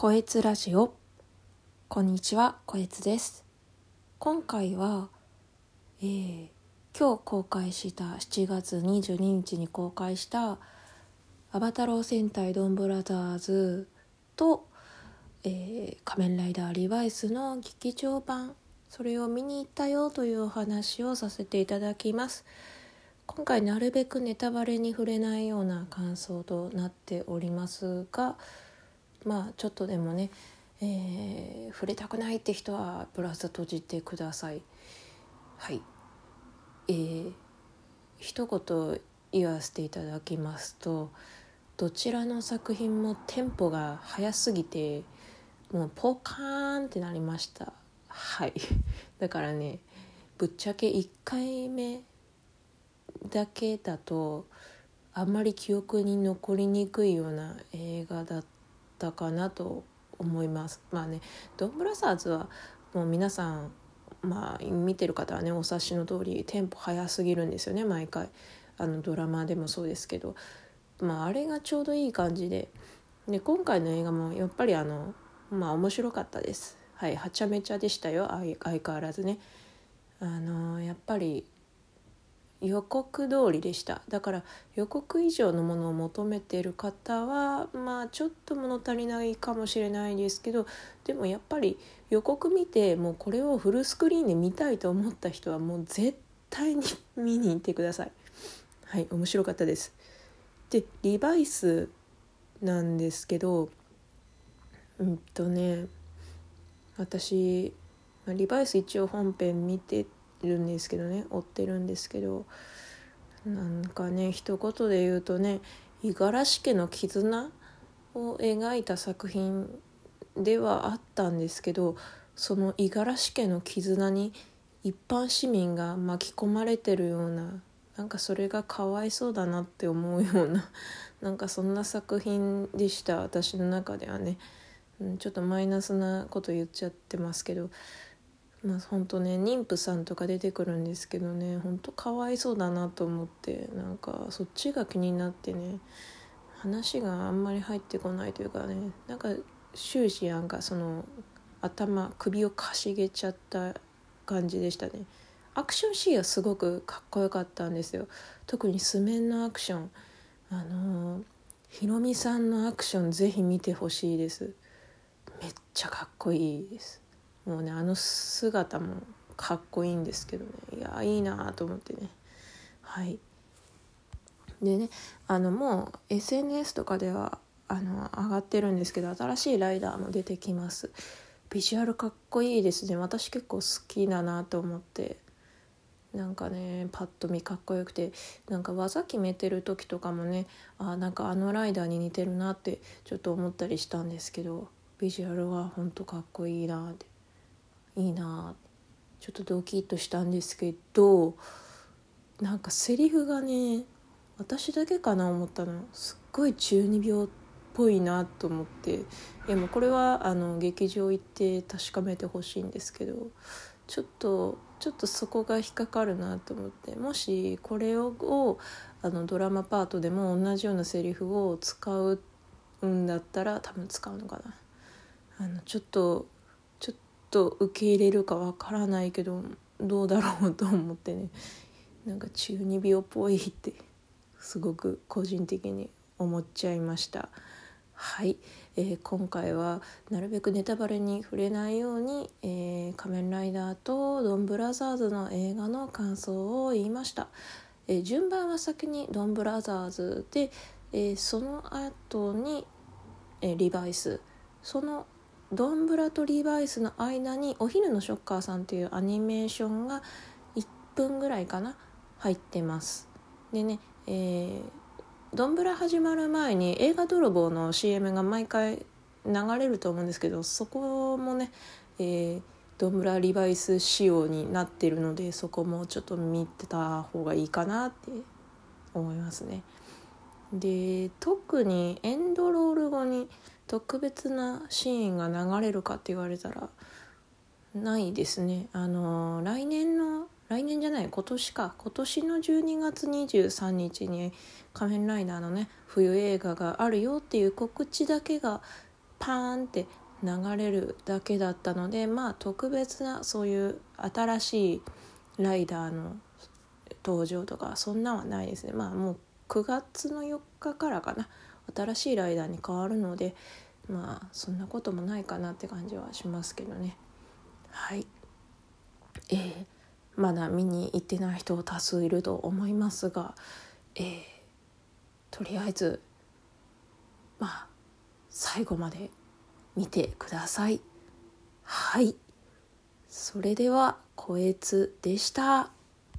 こえつラジオ。こんにちはこえつです。今回は、えー、今日公開した7月22日に公開した「アバタロー戦隊ドンブラザーズ」と、えー「仮面ライダーリバイス」の劇場版それを見に行ったよというお話をさせていただきます。今回なるべくネタバレに触れないような感想となっておりますがまあちょっとでもね、えー、触れたくないって人はブラウザ閉じてください。はい。えー、一言言わせていただきますとどちらの作品もテンポが速すぎてもうポカーンってなりました。はい。だからねぶっちゃけ1回目だけだとあんまり記憶に残りにくいような映画だった。ったかなと思います。まあねドンブラザーズはもう皆さんまあ見てる方はねお察しの通りテンポ速すぎるんですよね毎回。あのドラマでもそうですけど。まああれがちょうどいい感じで。で今回の映画もやっぱりあのまあ面白かったです。はいはちゃめちゃでしたよ。相変わらずね。あのやっぱり予告通りでした。だから予告以上のものを求めてる方はまあちょっと物足りないかもしれないですけどでもやっぱり予告見てもうこれをフルスクリーンで見たいと思った人はもう絶対に見に行ってください。はい面白かったです。でリバイスなんですけどうんとね私リバイス一応本編見てるんですけどね追ってるんですけどなんかね一言で言うとね五十嵐家の絆を描いた作品ではあったんですけどその五十嵐家の絆に一般市民が巻き込まれてるようななんかそれがかわいそうだなって思うような なんかそんな作品でした私の中ではね、うん、ちょっとマイナスなこと言っちゃってますけどまあ本当ね妊婦さんとか出てくるんですけどね本当かわいそうだなと思ってなんかそっちが気になってね話があんまり入ってこないというかねなんか終始なんかその頭首をかしげちゃった感じでしたね。アクションシーンはすごくかっこよかったんですよ。特に素面のアクション。あのひろみさんのアクションぜひ見てほしいです。めっちゃかっこいいです。もうねあの姿もかっこいいんですけどね。いやいいなと思ってね。はい。でねあのもう SNS とかではあの上がってるんですけど新しいライダーも出てきます。ビジュアルかっこいいですね。私結構好きだなと思って。なんかねパッと見かっこよくて。なんか技決めてる時とかもねあなんかあのライダーに似てるなってちょっと思ったりしたんですけどビジュアルはほんとかっこいいなって。いいな。ちょっとドキッとしたんですけどなんかセリフがね私だけかな思ったの。すっごい中二病っぽいなと思って。いやもこれはあの劇場行って確かめてほしいんですけどちょっとちょっとそこが引っかかるなと思って。もしこれをあのドラマパートでも同じようなセリフを使うんだったら多分使うのかな。あのちょっとと受け入れるかわからないけどどうだろうと思ってね。なんか中二病っぽいってすごく個人的に思っちゃいました。はい、えー、今回はなるべくネタバレに触れないように「えー、仮面ライダー」と「ドンブラザーズ」の映画の感想を言いました、えー、順番は先に「ドンブラザーズで」えその後に、えリバイス。そのドンブラとリバイスの間にお昼のショッカーさんというアニメーションが1分ぐらいかな入ってますでねえー、ドンブラ始まる前に映画泥棒の CM が毎回流れると思うんですけどそこもね、えー、ドンブラリバイス仕様になってるのでそこもちょっと見てた方がいいかなって思いますね。で特にエンドロール後に特別なシーンが流れるかって言われたらないですね。あの来年の来年じゃない今年か。今年の12月23日に「仮面ライダー」のね冬映画があるよっていう告知だけがパーンって流れるだけだったのでまあ特別なそういう新しいライダーの登場とかそんなはないですね。まあもう9月の4日からかな。新しいライダーに変わるのでまあそんなこともないかなって感じはしますけどね。はい。えー、まだ見に行ってない人多数いると思いますが、えー、とりあえずまあ最後まで見てください。はい。それではこえつでした。